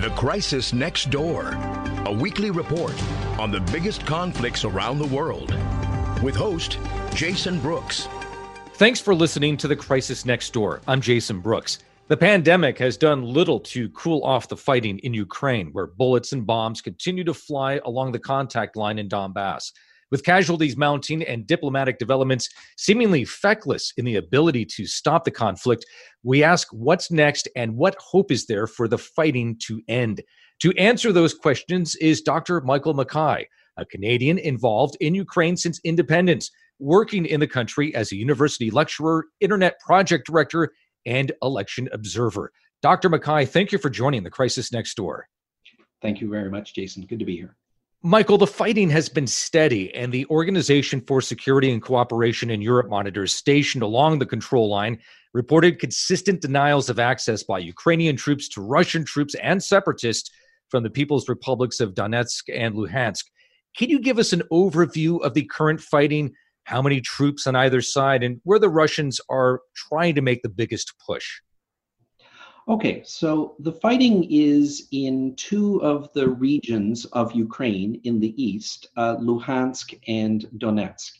The Crisis Next Door, a weekly report on the biggest conflicts around the world. With host Jason Brooks. Thanks for listening to The Crisis Next Door. I'm Jason Brooks. The pandemic has done little to cool off the fighting in Ukraine, where bullets and bombs continue to fly along the contact line in Donbass. With casualties mounting and diplomatic developments seemingly feckless in the ability to stop the conflict, we ask what's next and what hope is there for the fighting to end. To answer those questions is Dr. Michael MacKay, a Canadian involved in Ukraine since independence, working in the country as a university lecturer, internet project director, and election observer. Dr. MacKay, thank you for joining the Crisis Next Door. Thank you very much, Jason. Good to be here. Michael, the fighting has been steady, and the Organization for Security and Cooperation in Europe monitors stationed along the control line reported consistent denials of access by Ukrainian troops to Russian troops and separatists from the People's Republics of Donetsk and Luhansk. Can you give us an overview of the current fighting, how many troops on either side, and where the Russians are trying to make the biggest push? Okay, so the fighting is in two of the regions of Ukraine in the east, uh, Luhansk and Donetsk.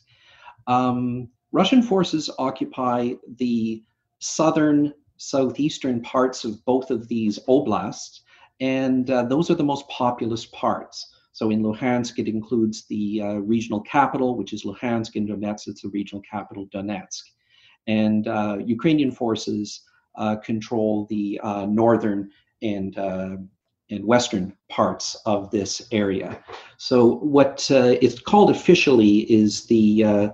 Um, Russian forces occupy the southern, southeastern parts of both of these oblasts, and uh, those are the most populous parts. So in Luhansk, it includes the uh, regional capital, which is Luhansk, and Donetsk, it's the regional capital, Donetsk. And uh, Ukrainian forces control the uh, northern and uh, and western parts of this area. So what uh, is called officially is the uh,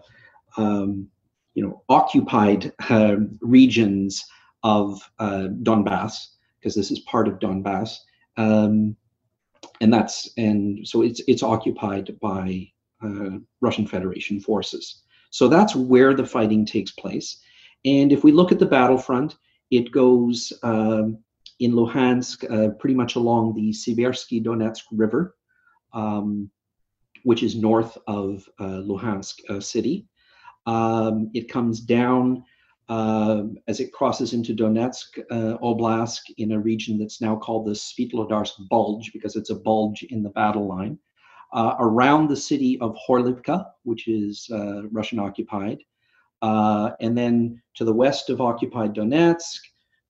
um, you know occupied um, regions of uh, Donbass because this is part of Donbass, um, and that's and so it's it's occupied by Russian Federation forces. So that's where the fighting takes place. And if we look at the battlefront, it goes um, in Luhansk uh, pretty much along the Siversky Donetsk River, um, which is north of uh, Luhansk uh, city. Um, it comes down um, as it crosses into Donetsk uh, Oblast in a region that's now called the Svitlodarsk Bulge because it's a bulge in the battle line. Uh, around the city of Horlivka, which is Russian occupied, uh, and then to the west of occupied Donetsk,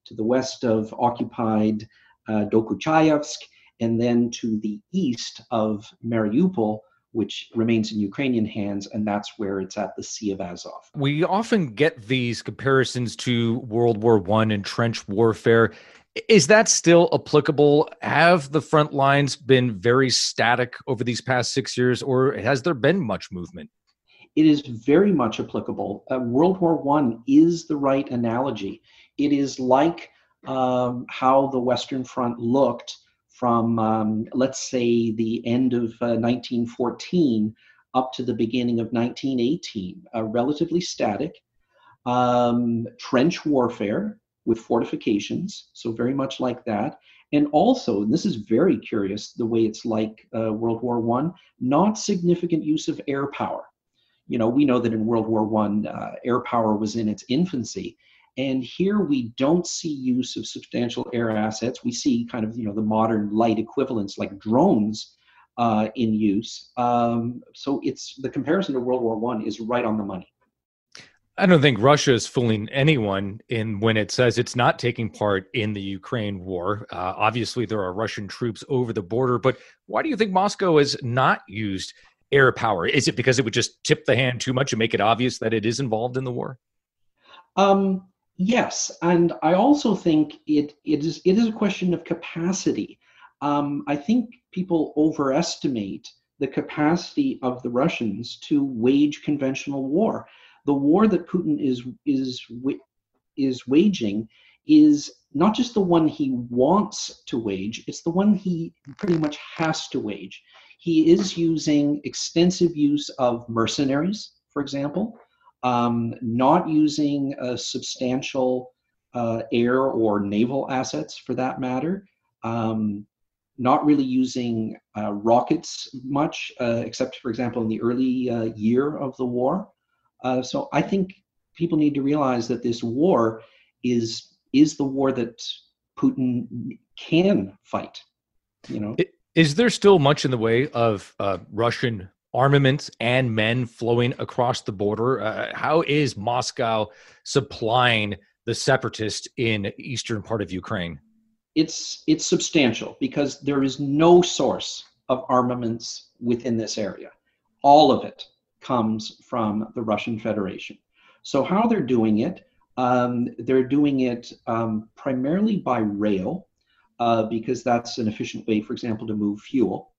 to the west of occupied uh, Dokuchayevsk, and then to the east of Mariupol, which remains in Ukrainian hands, and that's where it's at the Sea of Azov. We often get these comparisons to World War One and trench warfare. Is that still applicable? Have the front lines been very static over these past six years, or has there been much movement? It is very much applicable. Uh, World War One is the right analogy. It is like um, how the Western Front looked from, um, let's say, the end of uh, 1914 up to the beginning of 1918, uh, relatively static. Um, trench warfare with fortifications, so very much like that. And also, and this is very curious, the way it's like uh, World War One, not significant use of air power you know, we know that in World War One, uh, air power was in its infancy, and here we don't see use of substantial air assets. We see kind of you know the modern light equivalents like drones uh, in use. Um, so it's the comparison to World War One is right on the money. I don't think Russia is fooling anyone in when it says it's not taking part in the Ukraine war. Uh, obviously, there are Russian troops over the border, but why do you think Moscow has not used air power? Is it because it would just tip the hand too much and make it obvious that it is involved in the war? Um, yes, and I also think it it is it is a question of capacity. Um, I think people overestimate the capacity of the Russians to wage conventional war the war that Putin is is is waging is not just the one he wants to wage, it's the one he pretty much has to wage. He is using extensive use of mercenaries, for example, um, not using substantial uh, air or naval assets for that matter, um, not really using uh, rockets much, uh, except, for example, in the early uh, year of the war. Uh, so I think people need to realize that this war is is the war that Putin can fight. You know, is there still much in the way of uh, Russian armaments and men flowing across the border? Uh, how is Moscow supplying the separatists in eastern part of Ukraine? It's it's substantial because there is no source of armaments within this area. All of it comes from the Russian Federation. So, how they're doing it, um, they're doing it um, primarily by rail, uh, because that's an efficient way, for example, to move fuel.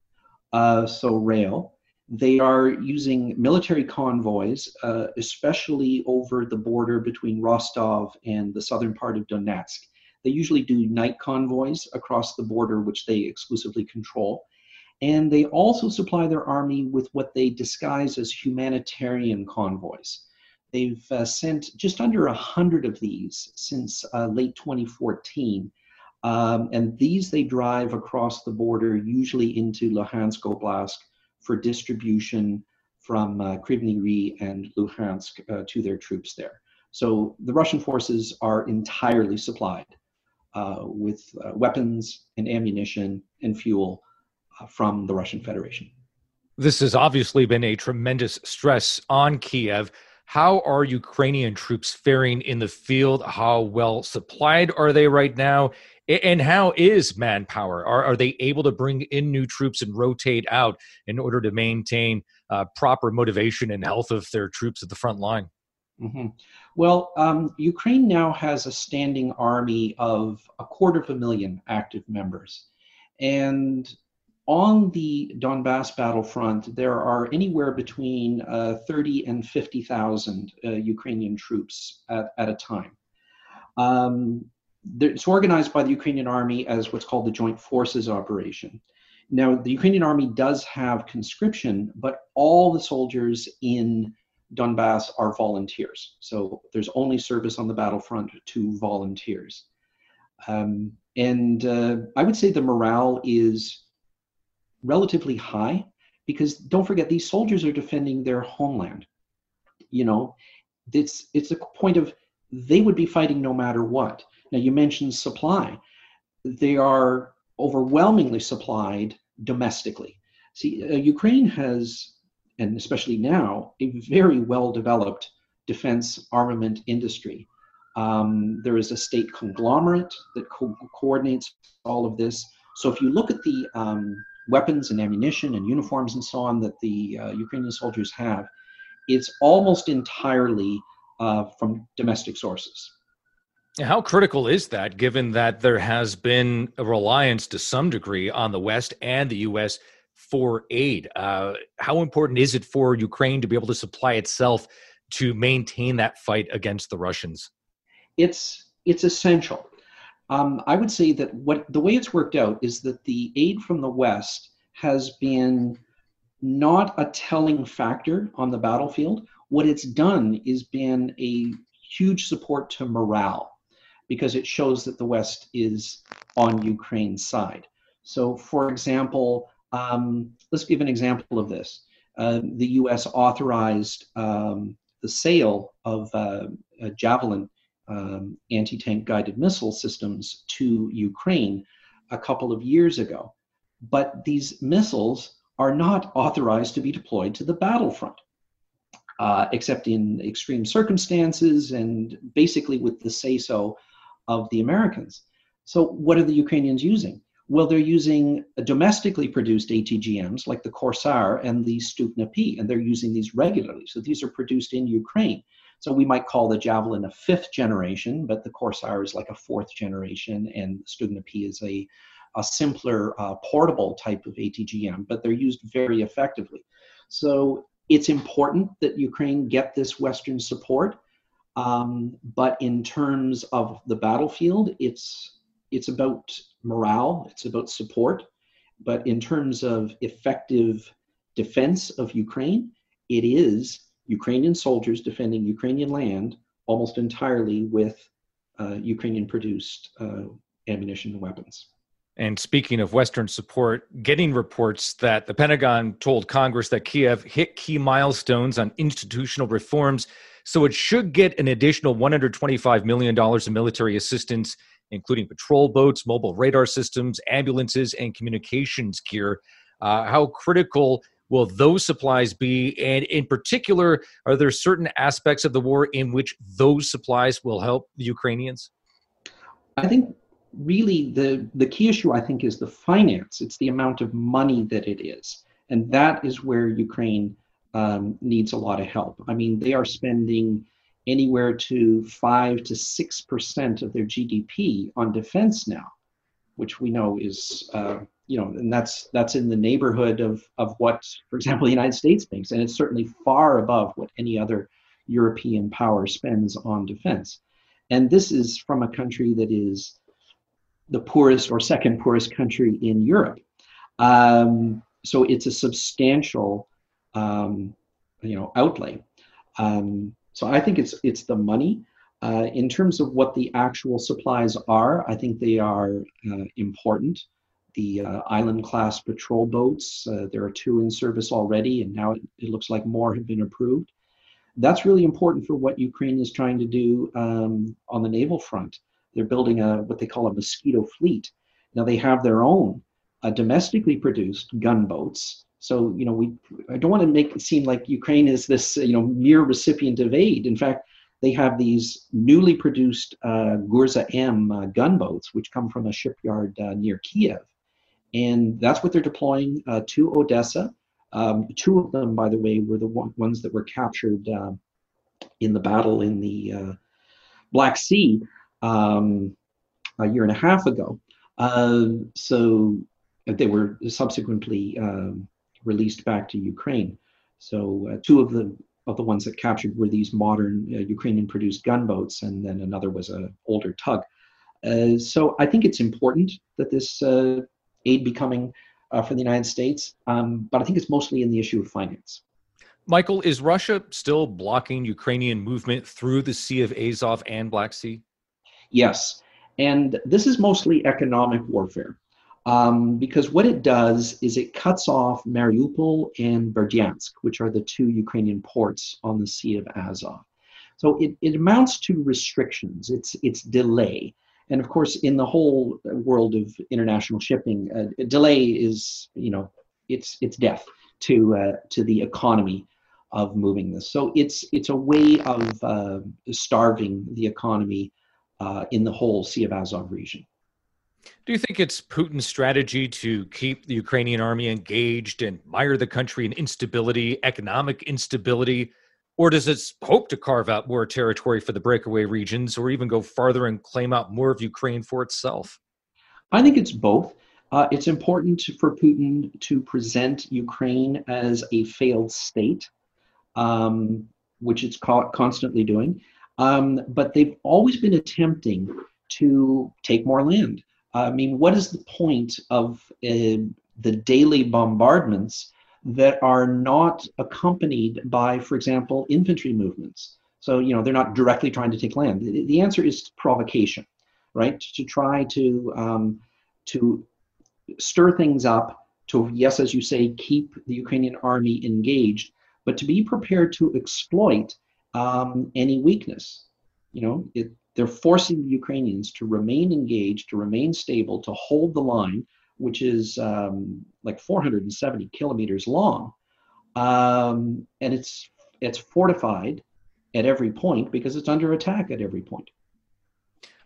Uh, so, rail. They are using military convoys, uh, especially over the border between Rostov and the southern part of Donetsk. They usually do night convoys across the border, which they exclusively control. And they also supply their army with what they disguise as humanitarian convoys. They've uh, sent just under 100 of these since uh, late 2014. Um, and these they drive across the border, usually into Luhansk Oblast, for distribution from uh, Kryvyi and Luhansk uh, to their troops there. So the Russian forces are entirely supplied uh, with uh, weapons and ammunition and fuel from the Russian Federation. This has obviously been a tremendous stress on Kiev. How are Ukrainian troops faring in the field? How well supplied are they right now? And how is manpower? Are, are they able to bring in new troops and rotate out in order to maintain uh, proper motivation and health of their troops at the front line? Mm-hmm. Well, um, Ukraine now has a standing army of a quarter of a million active members. And on the Donbass battlefront, there are anywhere between uh, 30 and 50,000 uh, Ukrainian troops at, at a time. Um, it's organized by the Ukrainian army as what's called the Joint Forces Operation. Now, the Ukrainian army does have conscription, but all the soldiers in Donbass are volunteers. So there's only service on the battlefront to volunteers. Um, and uh, I would say the morale is relatively high because don't forget these soldiers are defending their homeland. You know it's it's a point of they would be fighting no matter what. Now you mentioned supply. They are overwhelmingly supplied domestically. See uh, ukraine has and especially now a very well developed defense armament industry. Um, there is a state conglomerate that co- coordinates all of this. So if you look at the um, weapons and ammunition and uniforms and so on that the uh, Ukrainian soldiers have, it's almost entirely uh, from domestic sources. How critical is that, given that there has been a reliance to some degree on the West and the U.S. for aid? Uh, how important is it for Ukraine to be able to supply itself to maintain that fight against the Russians? It's it's essential. Um, I would say that what the way it's worked out is that the aid from the West has been not a telling factor on the battlefield. What it's done is been a huge support to morale because it shows that the West is on Ukraine's side. So, for example, um, let's give an example of this. Uh, the U.S. authorized um, the sale of uh, Javelin um, anti tank guided missile systems to Ukraine a couple of years ago. But these missiles are not authorized to be deployed to the battlefront. uh, except in extreme circumstances and basically with the say so of the Americans. So, what are the Ukrainians using? Well, they're using domestically produced ATGMs like the Korsar and the Stugna P, and they're using these regularly. So, these are produced in Ukraine. So, we might call the Javelin a fifth generation, but the Korsar is like a fourth generation, and Stugna P is a, a simpler uh, portable type of ATGM, but they're used very effectively. So, it's important that Ukraine get this Western support. Um, but in terms of the battlefield, it's it's about morale, it's about support. But in terms of effective defense of Ukraine, it is Ukrainian soldiers defending Ukrainian land almost entirely with uh, Ukrainian produced uh, ammunition and weapons. And speaking of Western support, getting reports that the Pentagon told Congress that Kiev hit key milestones on institutional reforms, so it should get an additional $125 million in military assistance, including patrol boats, mobile radar systems, ambulances, and communications gear. Uh, how critical will those supplies be? And in particular, are there certain aspects of the war in which those supplies will help the Ukrainians? I think really the the key issue i think is the finance it's the amount of money that it is and that is where ukraine um, needs a lot of help i mean they are spending anywhere to 5 to 6 percent of their gdp on defense now which we know is uh, you know and that's that's in the neighborhood of of what for example the united states makes and it's certainly far above what any other european power spends on defense and this is from a country that is the poorest or second poorest country in Europe. Um, so it's a substantial, um, you know, outlay. Um, so I think it's it's the money. Uh, in terms of what the actual supplies are, I think they are uh, important. The uh, island class patrol boats, uh, there are two in service already, and now it, it, looks like more have been approved. That's really important for what Ukraine is trying to do um, on the naval front. They're building a what they call a mosquito fleet. Now they have their own uh, domestically produced gunboats. So you know we I don't want to make it seem like Ukraine is this you know mere recipient of aid. In fact, they have these newly produced uh, Gyurza M uh, gunboats, which come from a shipyard uh, near Kiev, and that's what they're deploying uh, to Odessa. Um, two of them, by the way, were the one, ones that were captured uh, in the battle in the uh, Black Sea um, a year and a half ago. Uh, so they were subsequently um, released back to Ukraine. So uh, two of the of the ones that captured were these modern uh, Ukrainian-produced gunboats, and then another was an older tug. Uh, so I think it's important that this uh, aid becoming uh, for the United States, um, but I think it's mostly in the issue of finance. Michael, is Russia still blocking Ukrainian movement through the Sea of Azov and Black Sea? Yes. And this is mostly economic warfare um, because what it does is it cuts off Mariupol and Berdyansk, which are the two Ukrainian ports on the Sea of Azov. So it, it amounts to restrictions, it's, it's delay. And of course, in the whole world of international shipping, uh, delay is, you know, it's, it's death to, uh, to the economy of moving this. So it's, it's a way of uh, starving the economy uh, in the whole Sea of Azov region. Do you think it's Putin's strategy to keep the Ukrainian army engaged and mire the country in instability, economic instability? Or does it hope to carve out more territory for the breakaway regions or even go farther and claim out more of Ukraine for itself? I think it's both. Uh, it's important for Putin to present Ukraine as a failed state, um, which it's constantly doing. Um, but they've always been attempting to take more land. I mean, what is the point of uh, the daily bombardments that are not accompanied by, for example, infantry movements? So, you know, they're not directly trying to take land. The, answer is provocation, right? To try to um, to stir things up. To yes, as you say, keep the Ukrainian army engaged, but to be prepared to exploit um, any weakness. You know, it, they're forcing the Ukrainians to remain engaged, to remain stable, to hold the line, which is um, like 470 kilometers long. Um, and it's it's fortified at every point because it's under attack at every point.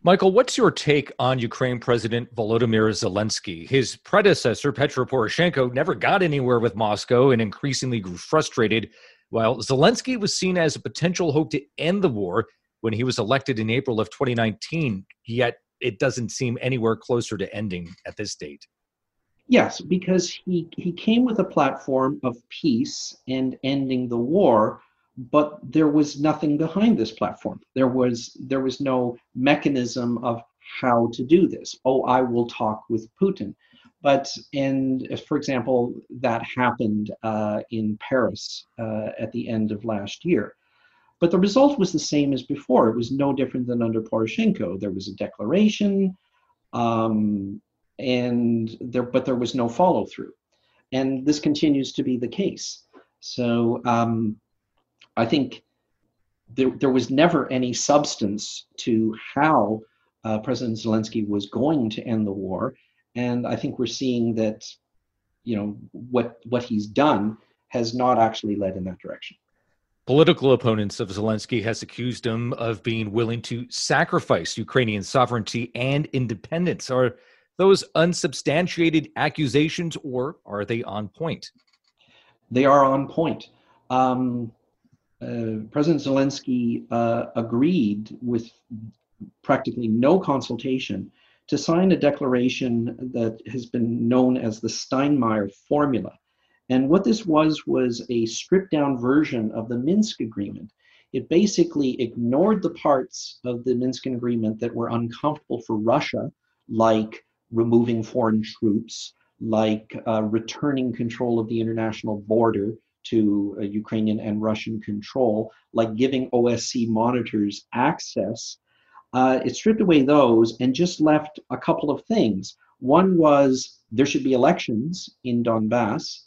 Michael, what's your take on Ukraine President Volodymyr Zelensky? His predecessor, Petro Poroshenko, never got anywhere with Moscow and increasingly grew frustrated, while Zelensky was seen as a potential hope to end the war when he was elected in April of 2019, yet it doesn't seem anywhere closer to ending at this date. Yes, because he, he came with a platform of peace and ending the war, but there was nothing behind this platform. There was there was no mechanism of how to do this. Oh, I will talk with Putin. But and for example, that happened uh, in Paris uh, at the end of last year. But the result was the same as before. It was no different than under Poroshenko. There was a declaration, um, and there, but there was no follow through, and this continues to be the case. So um, I think there, there was never any substance to how uh, President Zelensky was going to end the war, and I think we're seeing that, you know, what what he's done has not actually led in that direction. Political opponents of Zelensky has accused him of being willing to sacrifice Ukrainian sovereignty and independence. Are those unsubstantiated accusations, or are they on point? They are on point. Um, uh, President Zelensky uh, agreed with practically no consultation to sign a declaration that has been known as the Steinmeier Formula. And what this was was a stripped down version of the Minsk Agreement. It basically ignored the parts of the Minsk Agreement that were uncomfortable for Russia, like removing foreign troops, like uh, returning control of the international border to uh, Ukrainian and Russian control, like giving OSC monitors access. Uh, it stripped away those and just left a couple of things. One was there should be elections in Donbass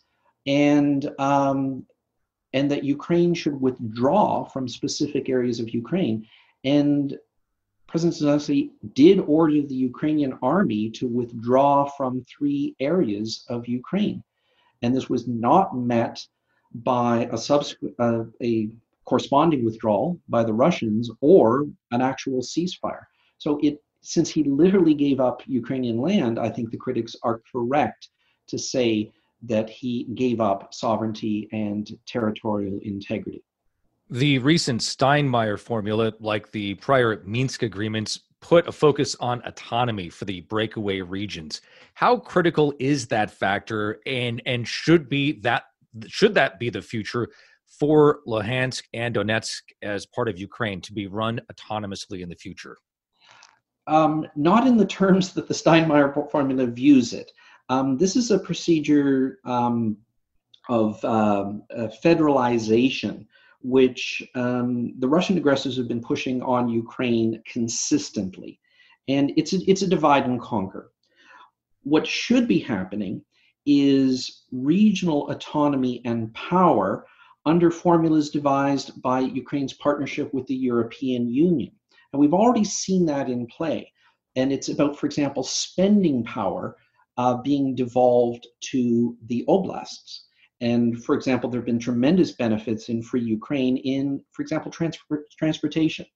and um, and that Ukraine should withdraw from specific areas of Ukraine. And President Zelensky did order the Ukrainian army to withdraw from three areas of Ukraine, and this was not met by a uh, a corresponding withdrawal by the Russians or an actual ceasefire. So it since he literally gave up Ukrainian land, I think the critics are correct to say that he gave up sovereignty and territorial integrity. The recent Steinmeier formula, like the prior Minsk agreements, put a focus on autonomy for the breakaway regions. How critical is that factor and and should be that should that be the future for Luhansk and Donetsk as part of Ukraine to be run autonomously in the future? Um, not in the terms that the Steinmeier formula views it. Um, this is a procedure um, of uh, federalization, which um, the Russian aggressors have been pushing on Ukraine consistently. And it's a, it's a divide and conquer. What should be happening is regional autonomy and power under formulas devised by Ukraine's partnership with the European Union. And we've already seen that in play. And it's about, for example, spending power uh, being devolved to the oblasts. And for example, there have been tremendous benefits in free Ukraine in, for example, transport, transportation.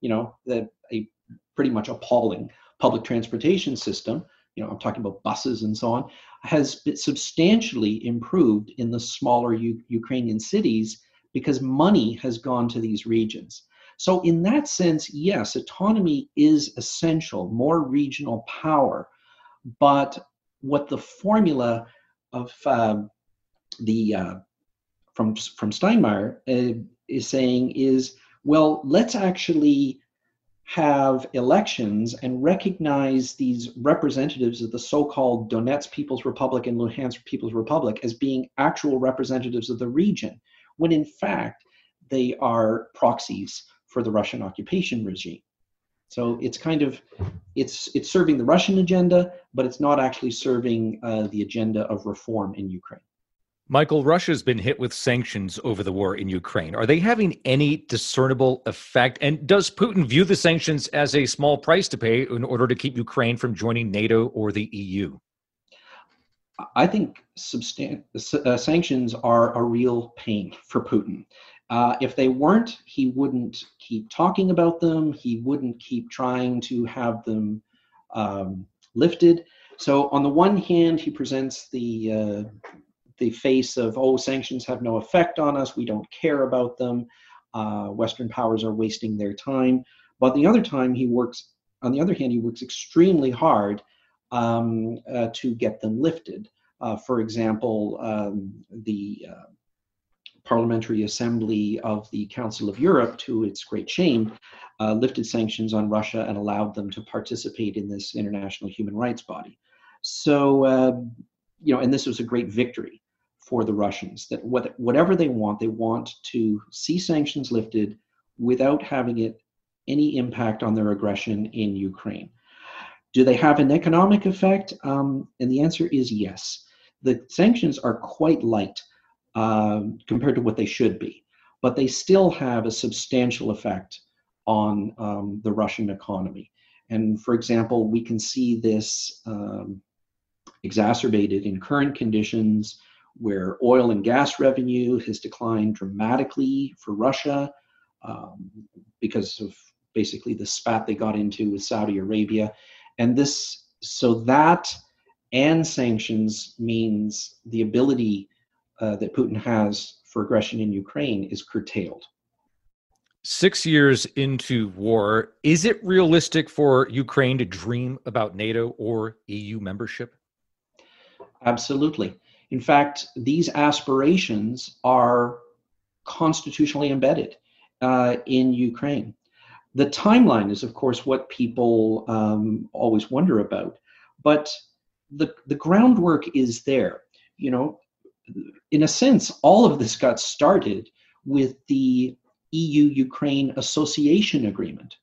You know, the, a pretty much appalling public transportation system, you know, I'm talking about buses and so on, has substantially improved in the smaller U- Ukrainian cities because money has gone to these regions. So, in that sense, yes, autonomy is essential, more regional power. But what the formula of um, the uh, from from Steinmeier uh, is saying is well, let's actually have elections and recognize these representatives of the so-called Donetsk People's Republic and Luhansk People's Republic as being actual representatives of the region, when in fact they are proxies for the Russian occupation regime. So it's kind of it's it's serving the Russian agenda, but it's not actually serving uh, the agenda of reform in Ukraine. Michael, Russia's been hit with sanctions over the war in Ukraine. Are they having any discernible effect? And does Putin view the sanctions as a small price to pay in order to keep Ukraine from joining NATO or the EU? I think substan- uh, sanctions are a real pain for Putin. Uh, if they weren't, he wouldn't keep talking about them. He wouldn't keep trying to have them um, lifted. So on the one hand, he presents the uh, the face of oh, sanctions have no effect on us. We don't care about them. Uh, Western powers are wasting their time. But the other time, he works. On the other hand, he works extremely hard um, uh, to get them lifted. Uh, for example, um, the uh, Parliamentary Assembly of the Council of Europe, to its great shame, uh, lifted sanctions on Russia and allowed them to participate in this international human rights body. So, uh, you know, and this was a great victory for the Russians that what, whatever they want, they want to see sanctions lifted without having it any impact on their aggression in Ukraine. Do they have an economic effect? Um, and the answer is yes. The sanctions are quite light um, compared to what they should be, but they still have a substantial effect on um, the Russian economy. And for example, we can see this um, exacerbated in current conditions where oil and gas revenue has declined dramatically for Russia um, because of basically the spat they got into with Saudi Arabia. And this, so that and sanctions means the ability uh, that Putin has for aggression in Ukraine is curtailed. Six years into war, is it realistic for Ukraine to dream about NATO or EU membership? Absolutely. In fact, these aspirations are constitutionally embedded uh, in Ukraine. The timeline is, of course, what people um, always wonder about, but the, the groundwork is there. You know, in a sense, all of this got started with the EU Ukraine Association Agreement.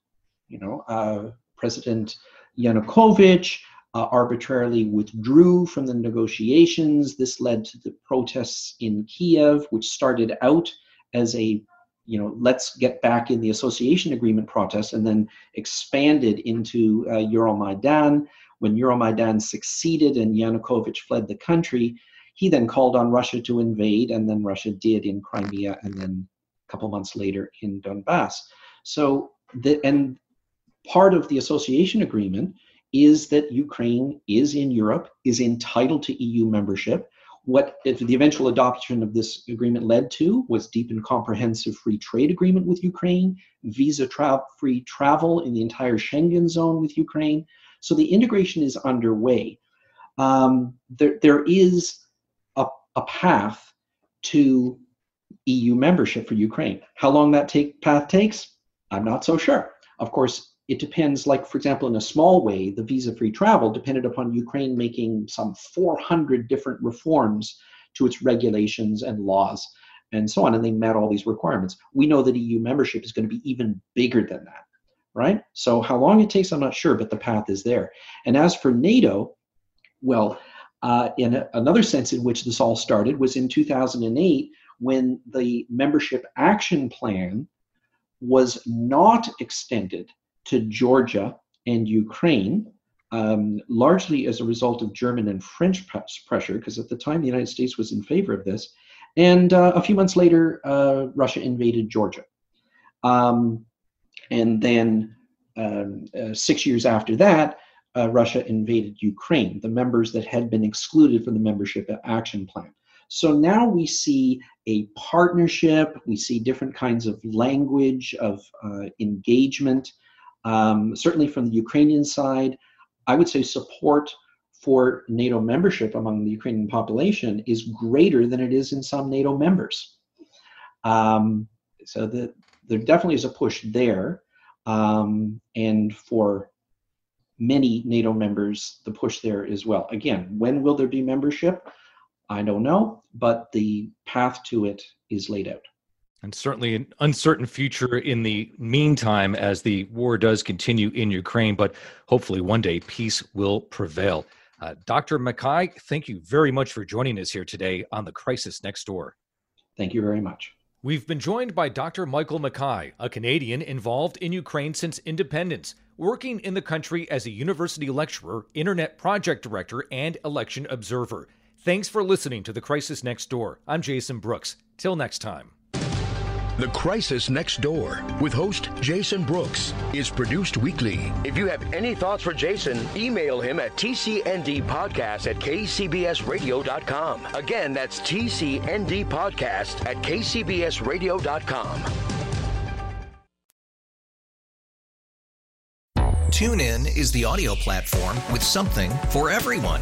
You know, uh, President Yanukovych uh, arbitrarily withdrew from the negotiations. This led to the protests in Kiev, which started out as a you know, let's get back in the association agreement protest and then expanded into uh, Euromaidan. When Euromaidan succeeded and Yanukovych fled the country, he then called on Russia to invade, and then Russia did in Crimea, and then a couple months later in Donbass. So, the, and part of the association agreement is that Ukraine is in Europe, is entitled to EU membership. What the eventual adoption of this agreement led to was deep and comprehensive free trade agreement with Ukraine, visa tra- free travel in the entire Schengen zone with Ukraine. So the integration is underway. Um, there, there is a path to EU membership for Ukraine. How long that take, path takes, I'm not so sure. Of course, it depends, like, for example, in a small way, the visa free travel depended upon Ukraine making some 400 different reforms to its regulations and laws and so on, and they met all these requirements. We know that EU membership is going to be even bigger than that, right? So, how long it takes, I'm not sure, but the path is there. And as for NATO, well, uh, in a, another sense in which this all started was in 2008 when the membership action plan was not extended to Georgia and Ukraine, um, largely as a result of German and French pressure, because at the time the United States was in favor of this. And uh, a few months later, uh, Russia invaded Georgia. Um, and then um, uh, six years after that, uh, Russia invaded Ukraine, the members that had been excluded from the membership action plan. So now we see a partnership, we see different kinds of language, of uh, engagement. Um, certainly from the Ukrainian side, I would say support for NATO membership among the Ukrainian population is greater than it is in some NATO members. Um, so the, there definitely is a push there. Um, and for many NATO members the push there as well. Again, when will there be membership? I don't know, but the path to it is laid out. And certainly an uncertain future in the meantime as the war does continue in Ukraine, but hopefully one day peace will prevail. Uh, Dr. MacKay, thank you very much for joining us here today on The Crisis Next Door. Thank you very much. We've been joined by Dr. Michael MacKay, a Canadian involved in Ukraine since independence, working in the country as a university lecturer, internet project director, and election observer. Thanks for listening to The Crisis Next Door. I'm Jason Brooks. Till next time. The Crisis Next Door with host Jason Brooks is produced weekly. If you have any thoughts for Jason, email him at tcndpodcast at kcbsradio.com. Again, that's tcndpodcast at kcbsradio.com. TuneIn is the audio platform with something for everyone.